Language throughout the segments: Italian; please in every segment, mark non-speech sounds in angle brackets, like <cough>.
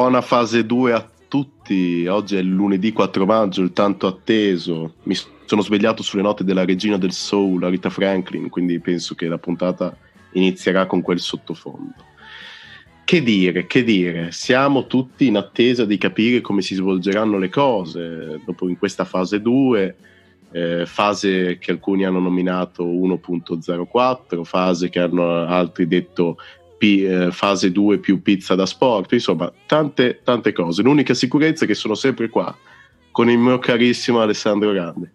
Buona fase 2 a tutti. Oggi è lunedì 4 maggio, il tanto atteso. Mi sono svegliato sulle note della regina del soul, Rita Franklin, quindi penso che la puntata inizierà con quel sottofondo. Che dire, che dire, siamo tutti in attesa di capire come si svolgeranno le cose dopo in questa fase 2, eh, fase che alcuni hanno nominato 1.04, fase che hanno altri detto P, eh, fase 2 più pizza da sport, insomma, tante, tante cose. L'unica sicurezza è che sono sempre qua con il mio carissimo Alessandro Grande.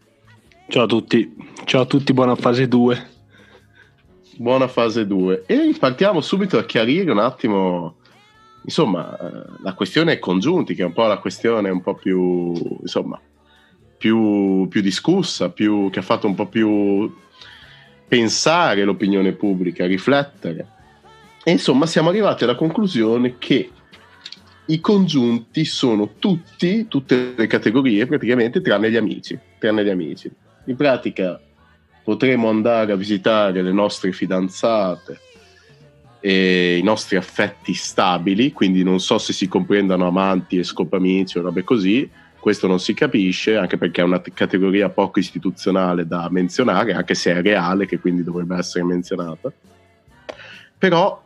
Ciao a tutti, ciao a tutti, buona fase 2. Buona fase 2. E partiamo subito a chiarire un attimo, insomma, eh, la questione congiunti, che è un po' la questione un po' più, insomma, più, più discussa, più, che ha fatto un po' più pensare l'opinione pubblica, riflettere. E insomma siamo arrivati alla conclusione che i congiunti sono tutti, tutte le categorie praticamente, tranne gli amici. Tranne gli amici. In pratica potremo andare a visitare le nostre fidanzate e i nostri affetti stabili, quindi non so se si comprendano amanti e scopamici o robe così, questo non si capisce, anche perché è una categoria poco istituzionale da menzionare, anche se è reale, che quindi dovrebbe essere menzionata. Però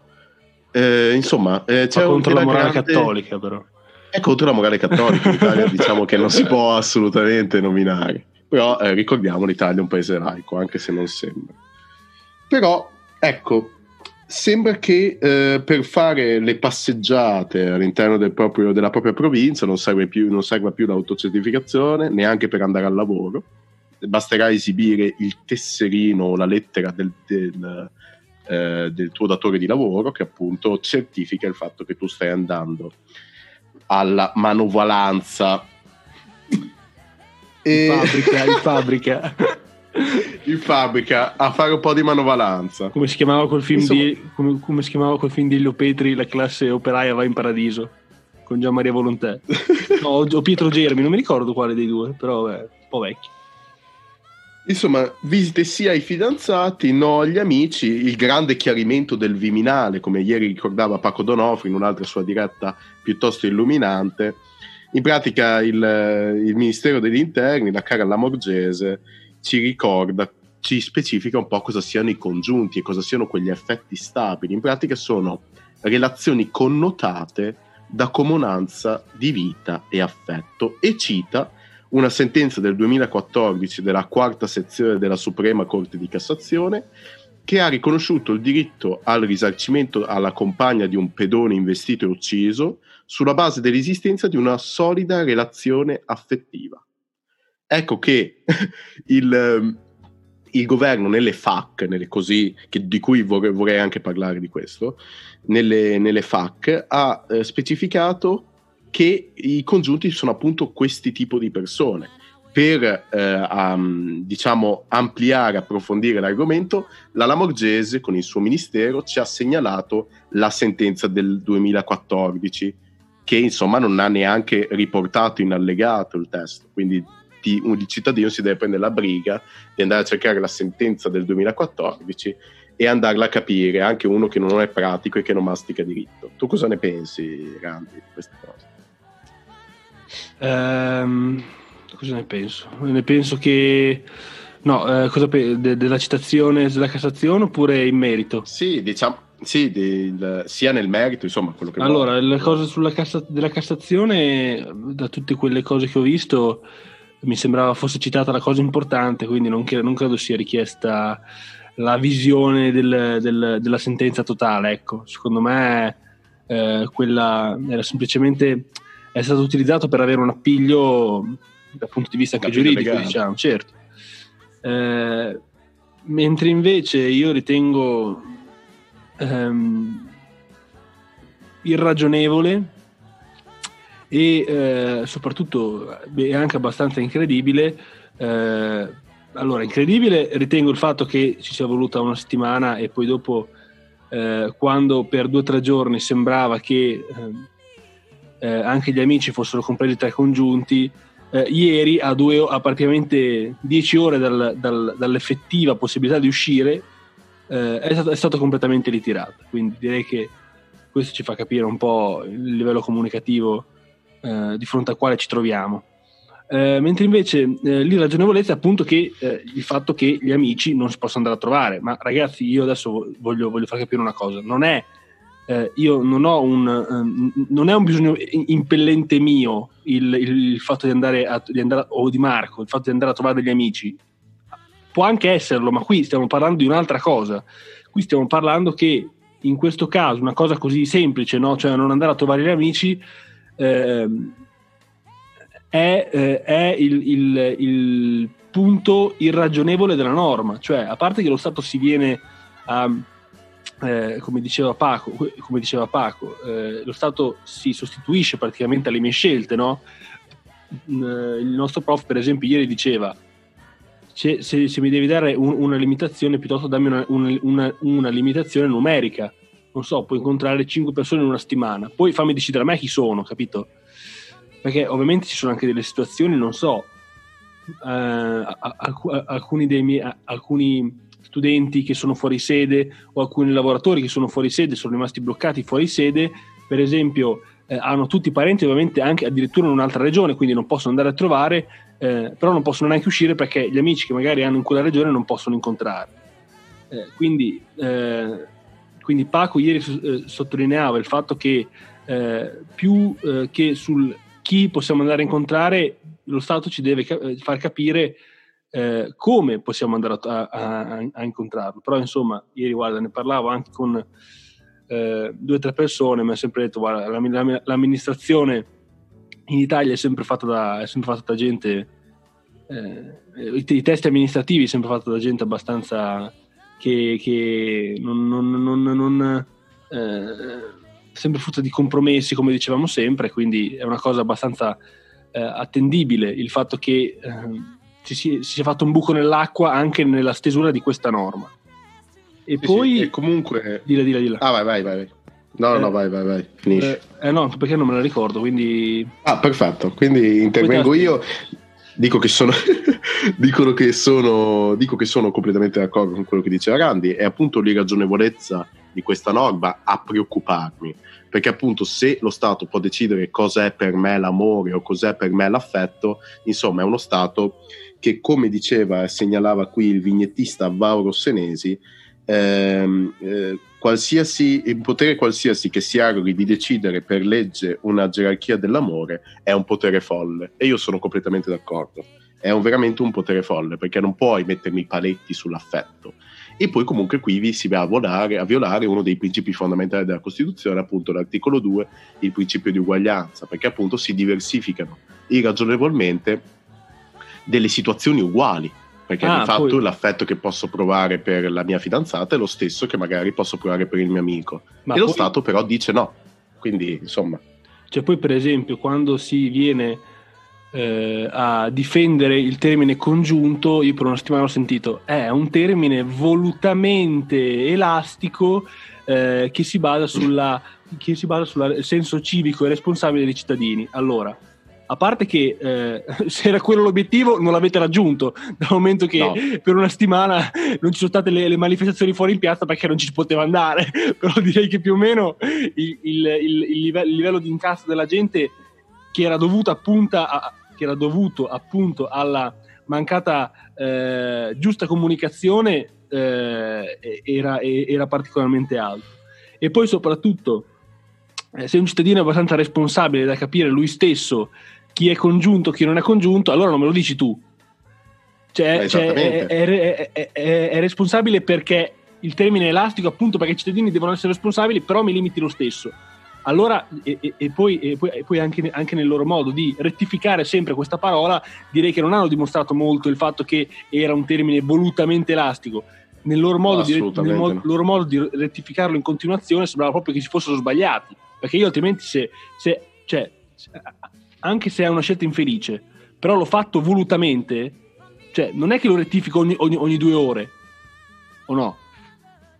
eh, insomma, eh, c'è contro la morale grande... cattolica, però. È contro la morale cattolica. L'Italia <laughs> diciamo che non si può assolutamente nominare. Però eh, ricordiamo l'Italia è un paese laico, anche se non sembra. Però, ecco, sembra che eh, per fare le passeggiate all'interno del proprio, della propria provincia non serve più, non serve più l'autocertificazione, neanche per andare al lavoro. Basterà esibire il tesserino o la lettera del, del eh, del tuo datore di lavoro che appunto certifica il fatto che tu stai andando alla manovalanza. E... In fabbrica, in <laughs> fabbrica. in fabbrica a fare un po' di manovalanza. Come si chiamava quel film, Insomma... di, come, come si chiamava quel film di Lio Petri, La classe operaia va in paradiso, con Gian Maria Volontè. <laughs> no, o Pietro Germi, non mi ricordo quale dei due, però è un po' vecchio. Insomma, visite sia ai fidanzati, no agli amici, il grande chiarimento del Viminale, come ieri ricordava Paco Donofri in un'altra sua diretta piuttosto illuminante. In pratica il, il Ministero degli Interni, la cara Lamorgese, ci ricorda, ci specifica un po' cosa siano i congiunti e cosa siano quegli effetti stabili. In pratica sono relazioni connotate da comunanza di vita e affetto e cita una sentenza del 2014 della quarta sezione della Suprema Corte di Cassazione che ha riconosciuto il diritto al risarcimento alla compagna di un pedone investito e ucciso sulla base dell'esistenza di una solida relazione affettiva. Ecco che <laughs> il, ehm, il governo nelle FAC, nelle così, che, di cui vorrei, vorrei, anche parlare di questo, nelle, nelle FAC ha eh, specificato che i congiunti sono appunto questi tipi di persone. Per eh, um, diciamo ampliare, approfondire l'argomento, la Lamorgese con il suo ministero ci ha segnalato la sentenza del 2014 che insomma non ha neanche riportato in allegato il testo, quindi ti, il cittadino si deve prendere la briga di andare a cercare la sentenza del 2014 e andarla a capire, anche uno che non è pratico e che non mastica diritto. Tu cosa ne pensi, Randi, di queste cose? Ehm, cosa ne penso? Ne penso che... No, eh, cosa pe- de- della citazione della Cassazione oppure in merito? Sì, diciamo, sì, del, sia nel merito, insomma, quello che Allora, vuole. le cose sulla cassa- della Cassazione, da tutte quelle cose che ho visto, mi sembrava fosse citata la cosa importante, quindi non, non credo sia richiesta la visione del, del, della sentenza totale, ecco. Secondo me eh, quella era semplicemente è stato utilizzato per avere un appiglio dal punto di vista anche giuridico, legale. diciamo, certo. Eh, mentre invece io ritengo ehm, irragionevole e eh, soprattutto beh, anche abbastanza incredibile. Eh, allora, incredibile ritengo il fatto che ci sia voluta una settimana e poi dopo, eh, quando per due o tre giorni sembrava che ehm, eh, anche gli amici fossero compresi tra i congiunti, eh, ieri a, due, a praticamente 10 ore dal, dal, dall'effettiva possibilità di uscire eh, è, stato, è, stato, completamente ritirato. Quindi direi che questo ci fa capire un po' il livello comunicativo eh, di fronte al quale ci troviamo. Eh, mentre invece eh, l'irragionevolezza è appunto che eh, il fatto che gli amici non si possono andare a trovare. Ma ragazzi, io adesso voglio, voglio far capire una cosa: non è eh, io non ho un, um, non è un bisogno impellente mio il, il fatto di andare, a, di andare, o di Marco, il fatto di andare a trovare degli amici. Può anche esserlo, ma qui stiamo parlando di un'altra cosa. Qui stiamo parlando che in questo caso una cosa così semplice, no? cioè non andare a trovare gli amici, eh, è, eh, è il, il, il, punto irragionevole della norma, cioè a parte che lo Stato si viene a, eh, come diceva Paco, come diceva Paco eh, lo Stato si sostituisce praticamente alle mie scelte, no? Mm, eh, il nostro prof per esempio ieri diceva se, se, se mi devi dare un, una limitazione piuttosto dammi una, una, una, una limitazione numerica, non so, puoi incontrare 5 persone in una settimana, poi fammi decidere a me chi sono, capito? perché ovviamente ci sono anche delle situazioni, non so, eh, alcuni, dei miei, alcuni studenti che sono fuori sede o alcuni lavoratori che sono fuori sede sono rimasti bloccati fuori sede, per esempio eh, hanno tutti i parenti ovviamente anche addirittura in un'altra regione, quindi non possono andare a trovare, eh, però non possono neanche uscire perché gli amici che magari hanno in quella regione non possono incontrare. Eh, quindi, eh, quindi Paco ieri eh, sottolineava il fatto che più che sul chi possiamo andare a incontrare, lo Stato ci deve ca- far capire eh, come possiamo andare a, a, a, incontrarlo. Però insomma, ieri guarda, ne parlavo anche con eh, due o tre persone, mi ha sempre detto, guarda, la, la, l'amministrazione in Italia è sempre fatta da, sempre fatta da gente, eh, i, i, testi amministrativi sono sempre fatti da gente abbastanza che, che non, non, non, non eh, sempre frutto di compromessi, come dicevamo sempre, quindi è una cosa abbastanza eh, attendibile il fatto che eh, ci si, si, sia fatto un buco nell'acqua anche nella stesura di questa norma. E sì, poi... Sì, e comunque... Dilla, dilla, dilla. Ah, vai, vai, vai. No, eh, no, vai, vai, vai, finisci. Eh, eh, no, perché non me la ricordo, quindi... Ah, perfetto, quindi intervengo io. Dico che sono, <laughs> dicono che sono, dico che sono completamente d'accordo con quello che diceva Randi, è appunto l'irragionevolezza di questa norma a preoccuparmi, perché appunto se lo Stato può decidere cos'è per me l'amore o cos'è per me l'affetto, insomma è uno Stato che come diceva e segnalava qui il vignettista Vauro Senesi, ehm, eh, qualsiasi, il potere qualsiasi che si arroghi di decidere per legge una gerarchia dell'amore è un potere folle e io sono completamente d'accordo. È un, veramente un potere folle perché non puoi mettermi paletti sull'affetto e poi comunque qui si va a, volare, a violare uno dei principi fondamentali della Costituzione, appunto l'articolo 2, il principio di uguaglianza, perché appunto si diversificano irragionevolmente delle situazioni uguali, perché ah, di fatto poi... l'affetto che posso provare per la mia fidanzata è lo stesso che magari posso provare per il mio amico. Ma e poi... lo Stato però dice no, quindi insomma... Cioè poi per esempio quando si viene eh, a difendere il termine congiunto, io per una settimana ho sentito, è un termine volutamente elastico eh, che si basa sulla che si basa sul senso civico e responsabile dei cittadini. Allora, a parte che eh, <laughs> se era quello l'obiettivo non l'avete raggiunto dal momento che no. per una settimana non ci sono state le, le, manifestazioni fuori in piazza perché non ci si poteva andare <laughs> però direi che più o meno il, il, il, il livello, livello, di incasso della gente che era a, che era dovuto appunto alla mancata eh, giusta comunicazione eh, era, era, particolarmente alto. E poi soprattutto, eh, se un cittadino è abbastanza responsabile da capire lui stesso chi è congiunto, chi non è congiunto, allora non me lo dici tu. Cioè, cioè è, è, è, è, responsabile perché il termine è elastico, appunto perché i cittadini devono essere responsabili, però mi limiti lo stesso allora, e, e, e, poi, e poi, poi anche, anche, nel loro modo di rettificare sempre questa parola, direi che non hanno dimostrato molto il fatto che era un termine volutamente elastico. Nel loro modo, di, nel mo- loro modo di rettificarlo in continuazione sembrava proprio che si fossero sbagliati, perché io altrimenti se, se cioè, anche se è una scelta infelice, però l'ho fatto volutamente, cioè non è che lo rettifico ogni, ogni, ogni due ore, o no?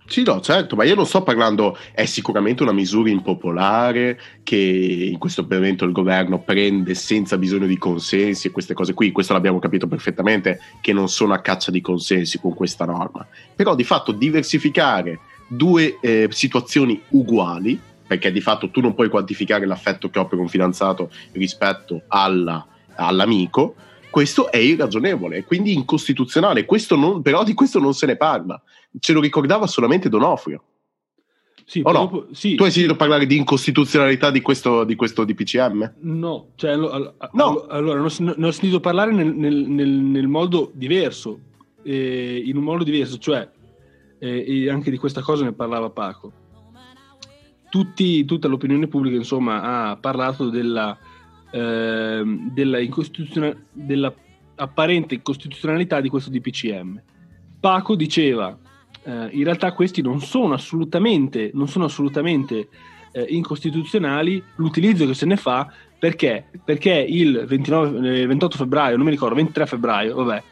Sì, no, certo, ma io non sto parlando, è sicuramente una misura impopolare che in questo momento il governo prende senza bisogno di consensi e queste cose qui, questo l'abbiamo capito perfettamente, che non sono a caccia di consensi con questa norma. Però di fatto diversificare due eh, situazioni uguali perché di fatto tu non puoi quantificare l'affetto che ho per un fidanzato rispetto alla, all'amico, questo è irragionevole, quindi incostituzionale. Questo non, però di questo non se ne parla. Ce lo ricordava solamente Donofrio. Sì, o no? sì, tu hai sentito parlare di incostituzionalità di questo, di questo DPCM? No, cioè, allo- No. allora, ne ho, ne ho sentito parlare nel, nel- nel- nel modo diverso, eh, in un modo diverso, cioè, eh, e anche di questa cosa ne parlava Paco. Tutti- tutta l'opinione pubblica, insomma, ha parlato della, ehm, della, incostituziona- della apparente incostituzionalità di questo DPCM. Paco diceva, eh, in realtà questi non sono assolutamente, non sono assolutamente eh, incostituzionali l'utilizzo che se ne fa perché, perché il 29, eh, 28 febbraio, non mi ricordo, 23 febbraio, vabbè,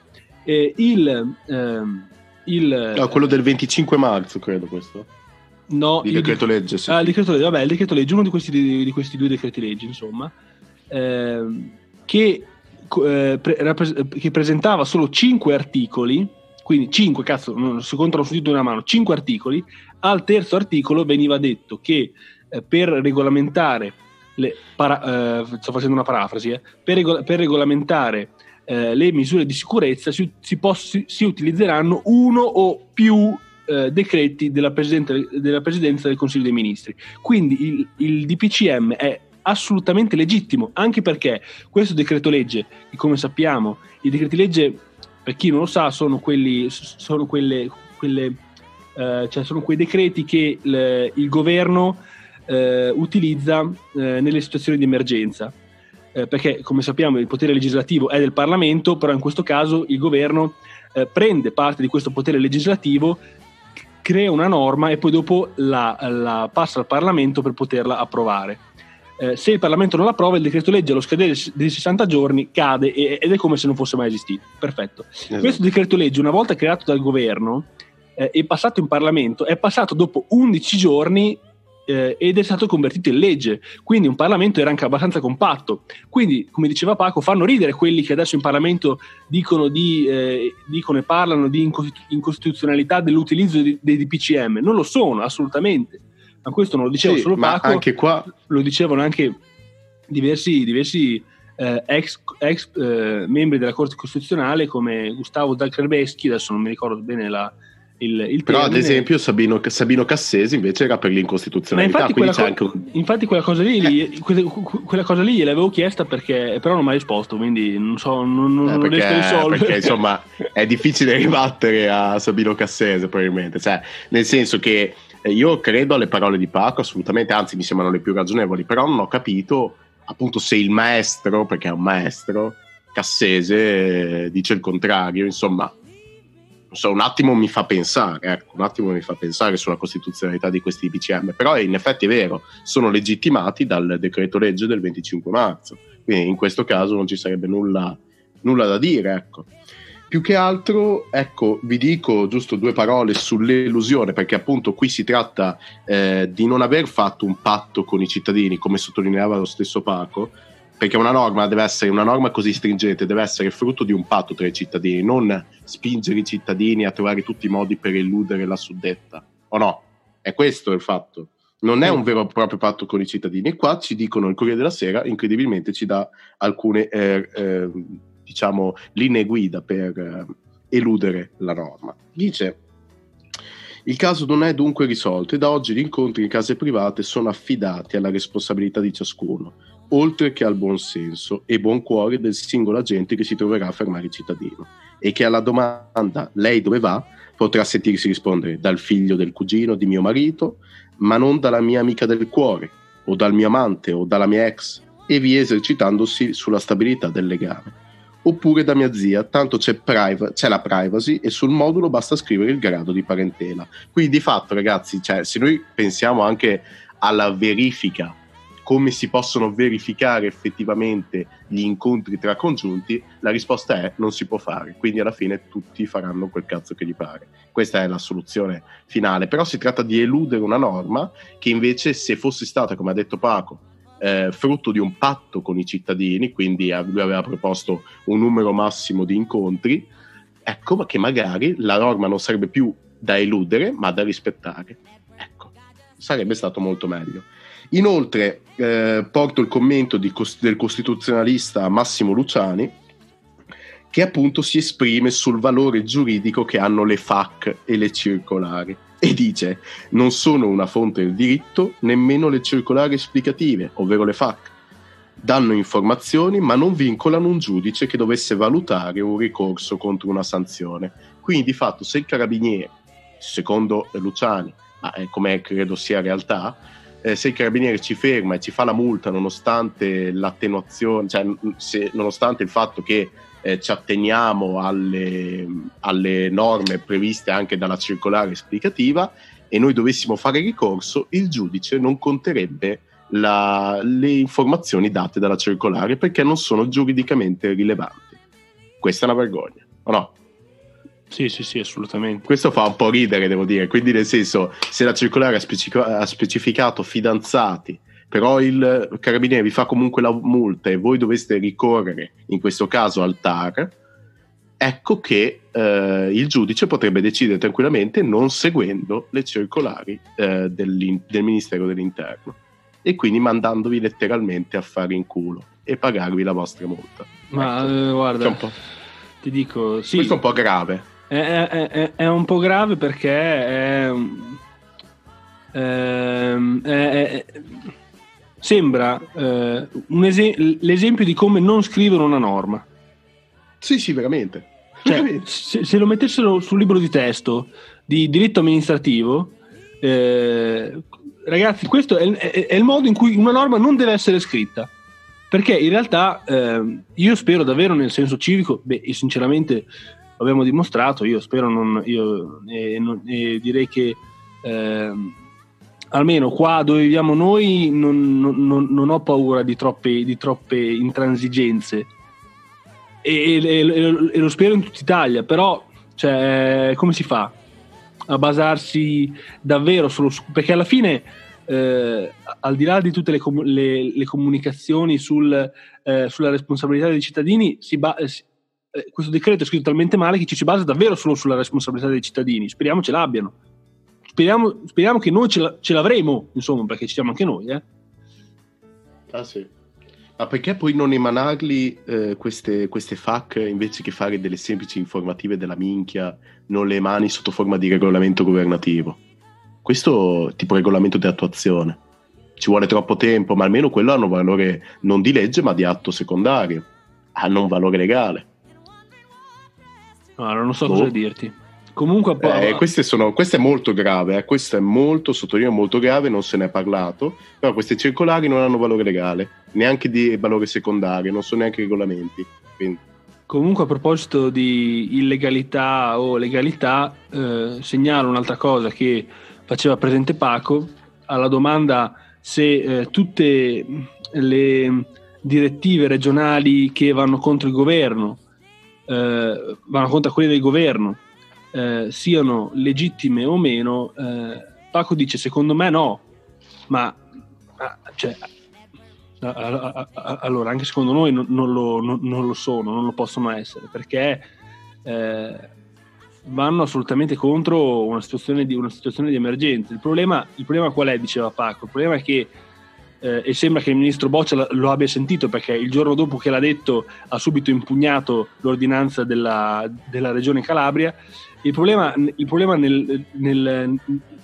eh, il, ehm, il No, quello del 25 marzo, credo questo. No, Di il- decreto legge, sì. Ah, il decreto legge, vabbè, il decreto legge, uno di questi, di questi due decreti legge, insomma, ehm, che, eh, pre- rappres- che presentava solo 5 articoli, quindi 5, cazzo, non si contano su dito di una mano, 5 articoli, al terzo articolo veniva detto che eh, per regolamentare, le para- eh, sto facendo una parafrasi, eh, per, rego- per regolamentare eh, le misure di sicurezza si, si poss- si utilizzeranno uno o più eh, decreti della, della Presidenza del Consiglio dei Ministri. Quindi il, il DPCM è assolutamente legittimo, anche perché questo decreto legge, come sappiamo, i decreti legge, per chi non lo sa, sono quelli, sono quelle, quelle eh, cioè sono quei decreti che il, il governo eh, utilizza eh, nelle situazioni di emergenza. Eh, perché come sappiamo il potere legislativo è del Parlamento, però in questo caso il governo eh, prende parte di questo potere legislativo, crea una norma e poi dopo la, la passa al Parlamento per poterla approvare. Eh, se il Parlamento non l'approva, il decreto legge allo scadere dei 60 giorni cade e- ed è come se non fosse mai esistito. Perfetto. Esatto. Questo decreto legge, una volta creato dal governo eh, e passato in Parlamento, è passato dopo 11 giorni eh, ed è stato convertito in legge. Quindi un Parlamento era anche abbastanza compatto. Quindi, come diceva Paco, fanno ridere quelli che adesso in Parlamento dicono, di, eh, dicono e parlano di incostitu- incostituzionalità dell'utilizzo di- dei DPCM. Non lo sono, assolutamente. Ma questo non lo diceva Sì, solo Paco, anche qua lo dicevano anche diversi, diversi eh, ex, ex, eh, membri della Corte Costituzionale come Gustavo Zaccherbeschi, adesso non mi ricordo bene la, il, il Però, ad esempio, Sabino, Sabino Cassesi invece era per l'incostituzionalità. infatti quella, c'è co- anche infatti quella cosa lì, lì- que- que- quella cosa lì gliel'avevo chiesta perché però non mi ha risposto, quindi non so, non, non, Eh, non riesco a perché, risolvere. perché, insomma <laughs> è difficile ribattere a Sabino Cassese probabilmente cioè, nel senso che eh, io credo alle parole di Paco assolutamente anzi mi sembrano le più ragionevoli però non ho capito appunto se il maestro perché è un maestro Cassese eh, dice il contrario insomma non so, un attimo mi fa pensare ecco, un attimo mi fa pensare sulla costituzionalità di questi DPCM però in effetti è vero sono legittimati dal decreto legge del 25 marzo quindi in questo caso non ci sarebbe nulla, nulla da dire. Ecco. Più che altro, ecco, vi dico giusto due parole sull'elusione, perché appunto qui si tratta eh, di non aver fatto un patto con i cittadini, come sottolineava lo stesso Paco, perché una norma deve essere una norma così stringente, deve essere frutto di un patto tra i cittadini, non spingere i cittadini a trovare tutti i modi per eludere la suddetta. O no? È questo il fatto non è un vero e proprio patto con i cittadini. E qua ci dicono il Corriere della Sera, incredibilmente ci dà alcune eh, eh, diciamo linee guida per eh, eludere la norma. Dice: Il caso non è dunque risolto e da oggi gli incontri in case private sono affidati alla responsabilità di ciascuno, oltre che al buon senso e buon cuore del singolo agente che si troverà a fermare il cittadino e che alla domanda lei dove va potrà sentirsi rispondere dal figlio del cugino di mio marito, ma non dalla mia amica del cuore, o dal mio amante, o dalla mia ex, e via esercitandosi sulla stabilità del legame. Oppure da mia zia, tanto c'è, priva- c'è la privacy e sul modulo basta scrivere il grado di parentela. Quindi di fatto, ragazzi, cioè, se noi pensiamo anche alla verifica, come si possono verificare effettivamente gli incontri tra congiunti, la risposta è non si può fare. Quindi alla fine tutti faranno quel cazzo che gli pare. Questa è la soluzione finale. Però si tratta di eludere una norma che invece, se fosse stata, come ha detto Paco, eh, frutto di un patto con i cittadini, quindi lui aveva proposto un numero massimo di incontri, ecco che magari la norma non sarebbe più da eludere, ma da rispettare. Ecco, sarebbe stato molto meglio. Inoltre eh, porto il commento di, del costituzionalista Massimo Luciani che appunto si esprime sul valore giuridico che hanno le FAC e le circolari e dice non sono una fonte del diritto nemmeno le circolari esplicative, ovvero le FAC. Danno informazioni ma non vincolano un giudice che dovesse valutare un ricorso contro una sanzione. Quindi di fatto se il carabiniere, secondo Luciani, ma eh, come credo sia realtà, eh, se il carabiniere ci ferma e ci fa la multa nonostante l'attenuazione, cioè se, nonostante il fatto che eh, ci atteniamo alle, alle norme previste anche dalla circolare esplicativa e noi dovessimo fare ricorso, il giudice non conterebbe la, le informazioni date dalla circolare perché non sono giuridicamente rilevanti. Questa è una vergogna, o no? Sì, sì, sì, assolutamente. Questo fa un po' ridere, devo dire. Quindi, nel senso, se la circolare ha, specific- ha specificato fidanzati però il carabiniere vi fa comunque la multa e voi doveste ricorrere, in questo caso al TAR, ecco che eh, il giudice potrebbe decidere tranquillamente non seguendo le circolari eh, del Ministero dell'Interno e quindi mandandovi letteralmente a fare in culo e pagarvi la vostra multa. Ma ecco. eh, guarda, ti dico, sì, questo è un po' grave. È, è, è, è un po' grave perché è, ehm, sembra eh, es- l'esempio di come non scrivere una norma. Sì, sì, veramente. Cioè, se, se, lo mettessero sul libro di testo di diritto amministrativo, eh, ragazzi, questo è, è, è, il modo in cui una norma non deve essere scritta. Perché in realtà eh, io spero davvero nel senso civico, beh, e sinceramente l'abbiamo dimostrato, io spero non, io, eh, non eh, direi che ehm, almeno qua dove viviamo noi non, non, non ho paura di troppe, di troppe intransigenze. E, e, e, lo spero in tutta Italia però cioè, come si fa a basarsi davvero solo su perché alla fine eh, al di là di tutte le, le, le comunicazioni sul, eh, sulla responsabilità dei cittadini ba- eh, eh, questo decreto è scritto talmente male che ci si basa davvero solo sulla responsabilità dei cittadini speriamo ce l'abbiano speriamo, speriamo che noi ce, la, ce, l'avremo, insomma, perché ci siamo anche noi. Eh. Ah sì. Ma perché poi non emanarli eh, queste, queste FAC invece che fare delle semplici informative della minchia, non le emani sotto forma di regolamento governativo? Questo tipo regolamento di attuazione. Ci vuole troppo tempo, ma almeno quello ha un valore non di legge ma di atto secondario. Hanno un valore legale. No, non so oh. cosa dirti. Comunque, eh, queste sono, questo è molto grave, eh. questo è molto, sottolineo, molto grave, non se ne è parlato, però queste circolari non hanno valore legale, neanche di valore secondario, non sono neanche regolamenti. Quindi. Comunque, a proposito di illegalità o legalità, eh, segnalo un'altra cosa che faceva presente Paco alla domanda se eh, tutte le direttive regionali che vanno contro il governo eh, vanno contro quelle del governo eh, siano legittime o meno, eh, Paco dice secondo me no, ma cioè, allora anche secondo noi non, non, lo, non, non, lo, sono, non lo possono essere, perché eh, vanno assolutamente contro una situazione di, una situazione di emergenza. Il problema, il problema qual è, diceva Paco? Il problema è che eh, e sembra che il ministro Boccia lo abbia sentito perché il giorno dopo che l'ha detto ha subito impugnato l'ordinanza della, della regione Calabria il problema, il problema nel, nel,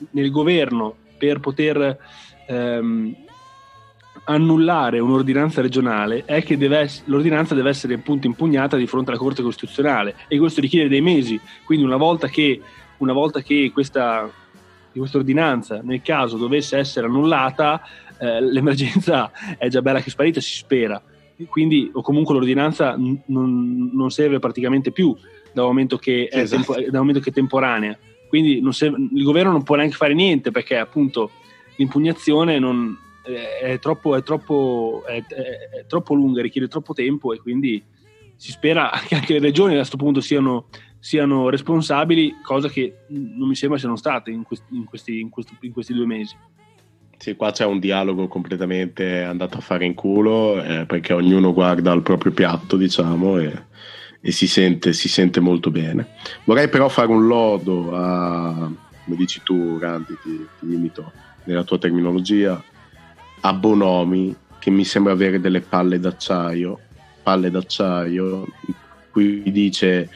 nel, governo per poter ehm, annullare un'ordinanza regionale è che deve l'ordinanza deve essere appunto impugnata di fronte alla Corte Costituzionale e questo richiede dei mesi. Quindi una volta che, una volta che questa, questa ordinanza, nel caso dovesse essere annullata, eh, l'emergenza è già bella che sparita, si spera. Quindi, o comunque l'ordinanza n- non, non serve praticamente più dal momento che, è, esatto. tempo, dal momento che è temporanea. Quindi serve, il governo non può neanche fare niente perché appunto l'impugnazione non, è, troppo, è, troppo, è, è, troppo, lunga, richiede troppo tempo e quindi si spera <laughs> che anche le regioni a questo punto siano, siano responsabili, cosa che non mi sembra siano state in questi, in questi, in questi, in questi due mesi. Sì, qua c'è un dialogo completamente andato a fare in culo eh, perché ognuno guarda il proprio piatto, diciamo, e e si sente, si sente molto bene. Vorrei però fare un lodo a, come dici tu, Randy, ti, ti imito nella tua terminologia, a Bonomi che mi sembra avere delle palle d'acciaio, palle d'acciaio, cui dice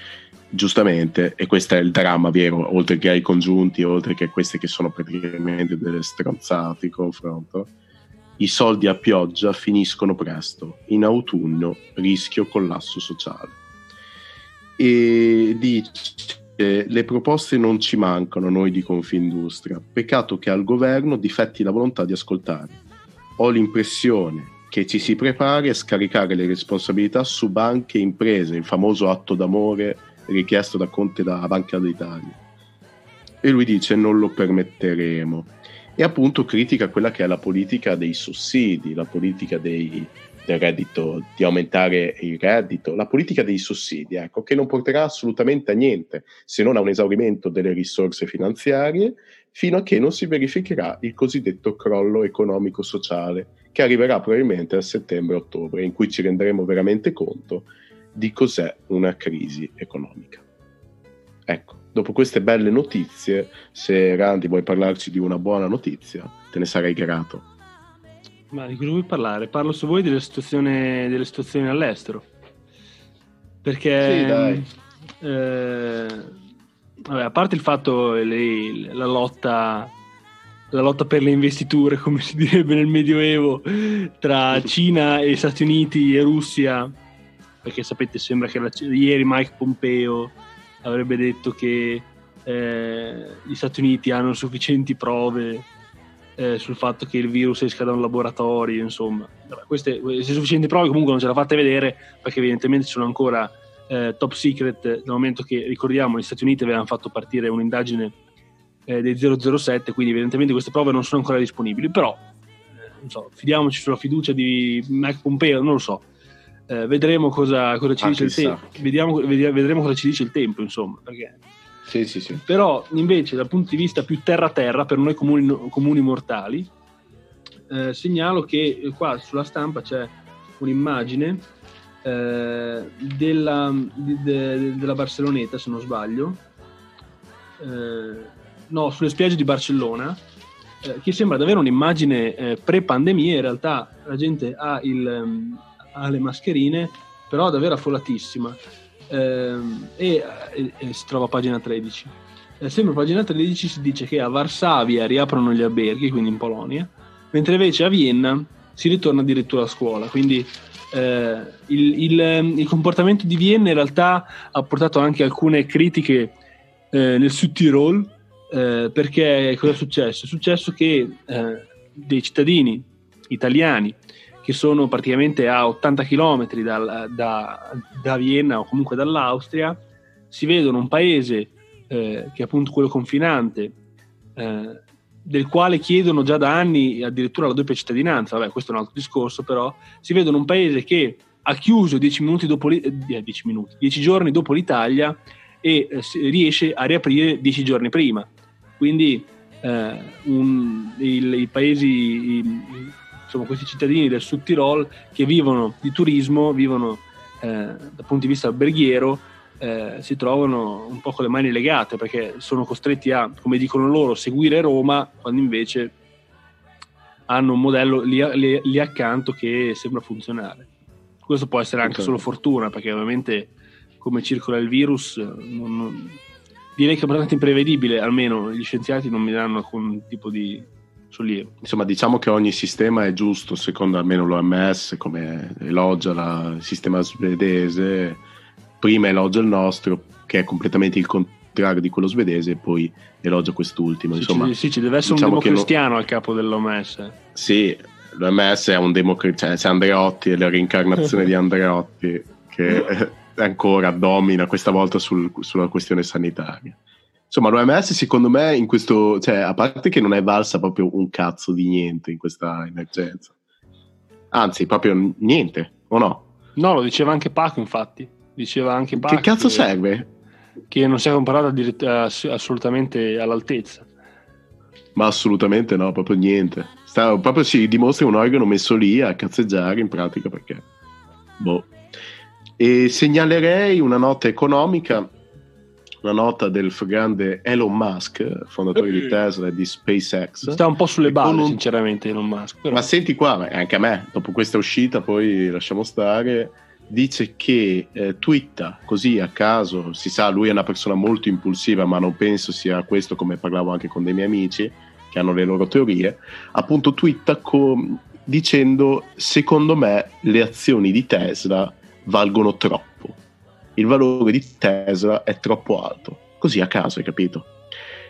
giustamente, e questo è il dramma vero, oltre che ai congiunti, oltre che a queste che sono praticamente delle stronzate in confronto, i soldi a pioggia finiscono presto, in autunno rischio collasso sociale. E dice le proposte non ci mancano noi di Confindustria, peccato che al governo difetti la volontà di ascoltare. Ho l'impressione che ci si prepari a scaricare le responsabilità su banche e imprese, il famoso atto d'amore richiesto da Conte da Banca d'Italia. E lui dice non lo permetteremo. E appunto critica quella che è la politica dei sussidi, la politica dei, del reddito, di aumentare il reddito, la politica dei sussidi, ecco, che non porterà assolutamente a niente se non a un esaurimento delle risorse finanziarie fino a che non si verificherà il cosiddetto crollo economico-sociale che arriverà probabilmente a settembre-ottobre, in cui ci renderemo veramente conto di cos'è una crisi economica. Ecco, dopo queste belle notizie, se Randy vuoi parlarci di una buona notizia, te ne sarei grato. Ma di cosa vuoi parlare? Parlo su voi delle situazioni, delle situazioni all'estero. Perché... Sì, dai. Eh, Vabbè, a parte il fatto, le, la, lotta, la lotta per le investiture, come si direbbe nel Medioevo, tra <laughs> Cina e Stati Uniti e Russia, perché sapete, sembra che la, ieri Mike Pompeo avrebbe detto che eh, gli Stati Uniti hanno sufficienti prove eh, sul fatto che il virus esca da un laboratorio, insomma. Queste, queste sufficienti prove comunque non ce la fate vedere perché evidentemente sono ancora eh, top secret dal momento che ricordiamo gli Stati Uniti avevano fatto partire un'indagine eh, dei 007 quindi evidentemente queste prove non sono ancora disponibili però eh, non so, fidiamoci sulla fiducia di Mike Pompeo non lo so eh, vedremo cosa, cosa ci ah, dice il tempo. Vediamo, vedremo cosa ci dice il tempo insomma perché sì, sì, sì. però invece dal punto di vista più terra-terra per noi comuni, comuni mortali eh, segnalo che qua sulla stampa c'è un'immagine eh, della, de, della, Barceloneta, se non sbaglio, eh, no, sulle spiagge di Barcellona, eh, che sembra davvero un'immagine eh, pre-pandemia, in realtà la gente ha, il, um, ha, le mascherine, però davvero affollatissima. Ehm, e, e, si trova a pagina 13. Eh, sempre a pagina 13 si dice che a Varsavia riaprono gli alberghi, quindi in Polonia, mentre invece a Vienna si ritorna addirittura a scuola, quindi eh, il, il, ehm, il, comportamento di Vienna in realtà ha portato anche alcune critiche eh, nel Sud Tirol eh, perché cosa è successo? È successo che dei cittadini italiani che sono praticamente a 80 km da, da, da Vienna o comunque dall'Austria si vedono un paese eh, che è appunto quello confinante eh, del quale chiedono già da anni addirittura la doppia cittadinanza, vabbè questo è un altro discorso però, si vedono un paese che ha chiuso 10 minuti dopo eh, 10 minuti, 10 giorni dopo l'Italia e eh, riesce a riaprire 10 giorni prima. Quindi eh, un, il, i paesi, i, insomma questi cittadini del Sud Tirol che vivono di turismo, vivono eh, dal punto di vista alberghiero, eh, si trovano un po' con le mani legate perché sono costretti a, come dicono loro, seguire Roma quando invece hanno un modello lì, lì, lì accanto che sembra funzionare. Questo può essere anche okay. solo fortuna perché ovviamente come circola il virus non, non, direi che è abbastanza imprevedibile, almeno gli scienziati non mi danno alcun tipo di sollievo. Insomma, diciamo che ogni sistema è giusto, secondo almeno l'OMS, come elogia il sistema svedese prima elogia il nostro, che è completamente il contrario di quello svedese, e poi elogia quest'ultimo. Sì, Insomma, ci, sì, ci deve essere diciamo un democristiano lo... al capo dell'OMS. Sì, l'OMS è un democristiano, cioè, c'è Andreotti, è la reincarnazione di <laughs> Andreotti che <laughs> ancora domina questa volta sul, sulla questione sanitaria. Insomma, l'OMS secondo me in questo, cioè, a parte che non è valsa proprio un cazzo di niente in questa emergenza. Anzi, proprio niente, o no? No, lo diceva anche Paco, infatti diceva anche Bach Che cazzo serve? Che non sia comparato assolutamente all'altezza. Ma assolutamente no, proprio niente. Sta, proprio si dimostra un organo messo lì a cazzeggiare in pratica perché... Boh. E segnalerei una nota economica, una nota del grande Elon Musk, fondatore di Tesla e di SpaceX. Sta un po' sulle balle, un... sinceramente, Elon Musk. Però. Ma senti qua, anche a me, dopo questa uscita, poi lasciamo stare, dice che eh, twitta così a caso, si sa, lui è una persona molto impulsiva, ma non penso sia questo come parlavo anche con dei miei amici che hanno le loro teorie, appunto twitta con, dicendo secondo me le azioni di Tesla valgono troppo il valore di Tesla è troppo alto. Così a caso, hai capito?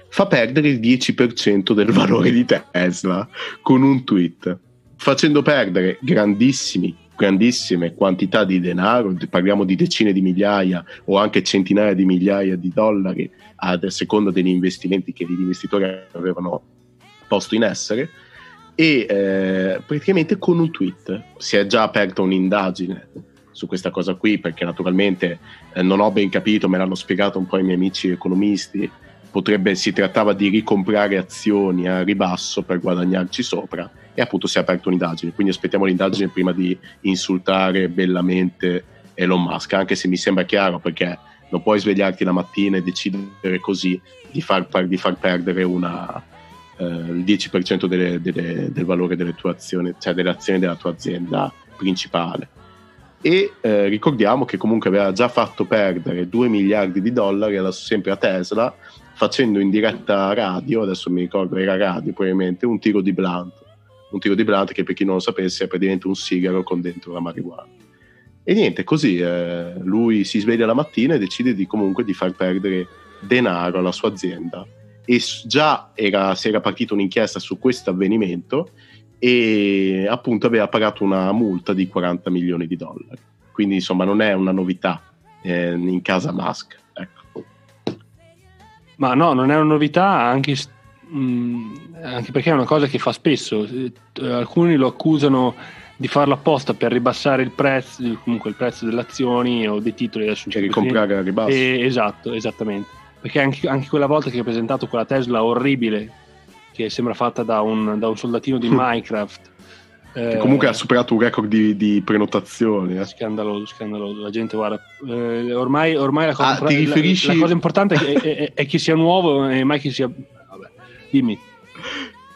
Fa perdere il 10% del valore di Tesla con un tweet, facendo perdere grandissimi, grandissime quantità di denaro, parliamo di decine di migliaia o anche centinaia di migliaia di dollari a seconda degli investimenti che gli investitori avevano posto in essere e eh, praticamente con un tweet si è già aperta un'indagine su questa cosa qui perché naturalmente eh, non ho ben capito, me l'hanno spiegato un po' i miei amici economisti, potrebbe, si trattava di ricomprare azioni a ribasso per guadagnarci sopra e appunto si è aperta un'indagine, quindi aspettiamo l'indagine prima di insultare bellamente Elon Musk, anche se mi sembra chiaro perché non puoi svegliarti la mattina e decidere così di far, di far perdere una, eh, il 10% delle, delle, del valore delle tue azioni, cioè delle azioni della tua azienda principale e eh, ricordiamo che comunque aveva già fatto perdere 2 miliardi di dollari alla, sempre a Tesla facendo in diretta radio, adesso mi ricordo era radio probabilmente, un tiro di blunt. Un tiro di blunt che per chi non lo sapesse è praticamente un sigaro con dentro la marijuana. E niente, così eh, lui si sveglia la mattina e decide di comunque di far perdere denaro alla sua azienda. E già era, si era partita un'inchiesta su questo avvenimento e appunto aveva pagato una multa di 40 milioni di dollari. Quindi insomma non è una novità eh, in casa Musk. Ecco. Ma no, non è una novità anche, mh, mm, anche perché è una cosa che fa spesso. Eh, alcuni lo accusano di farlo apposta per ribassare il prezzo, comunque il prezzo delle azioni o dei titoli. Adesso cioè ricomprare a ribasso. E, esatto, esattamente. Perché anche, anche quella volta che ho presentato quella Tesla orribile che sembra fatta da un, da un soldatino di <laughs> Minecraft. Che comunque ha superato un record di, di prenotazioni. Eh. Scandaloso, scandaloso. La gente guarda. Eh, ormai, ormai la, cosa, ah, riferisci... la, cosa importante è, è, è, è, che sia nuovo e mai che sia. Vabbè, dimmi.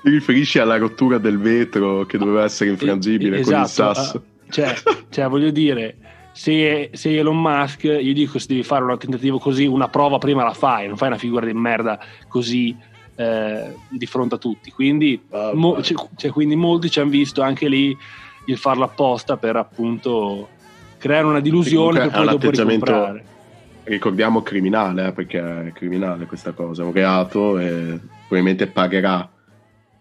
Ti riferisci alla rottura del vetro che doveva essere infrangibile esatto, con il esatto, sasso? Uh, cioè, cioè, voglio dire, se, se, Elon Musk, io dico se devi fare un tentativo così, una prova prima la fai, non fai una figura di merda così eh, di fronte a tutti. Quindi, mo- cioè, cioè, quindi molti ci hanno visto anche lì il farlo apposta per appunto creare una delusione per poi dopo ricomprare. Ricordiamo criminale, eh, perché è criminale questa cosa, è un reato e probabilmente pagherà,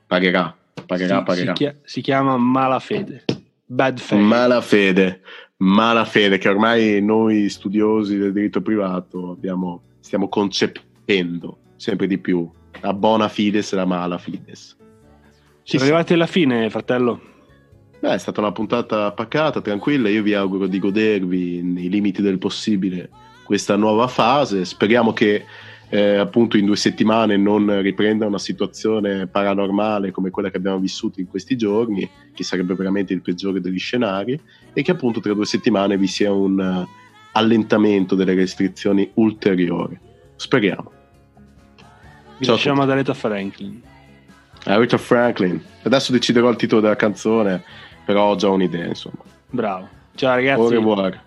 pagherà, pagherà, si, pagherà. Si, chia- si chiama malafede, bad faith. Malafede, malafede che ormai noi studiosi del diritto privato abbiamo, stiamo concependo sempre di più la buona fides e la mala fides. Siamo arrivati alla fine, fratello. Beh, è stata una puntata pacata, tranquilla. Io vi auguro di godervi nei limiti del possibile questa nuova fase. Speriamo che eh, appunto in due settimane non riprenda una situazione paranormale come quella che abbiamo vissuto in questi giorni, che sarebbe veramente il peggiore degli scenari, e che appunto tra due settimane vi sia un uh, allentamento delle restrizioni ulteriori. Speriamo. Vi Ciao lasciamo ad Aretha Franklin. Aretha Franklin. Adesso deciderò il titolo della canzone, però ho già un'idea, insomma. Bravo. Ciao ragazzi. Au revoir.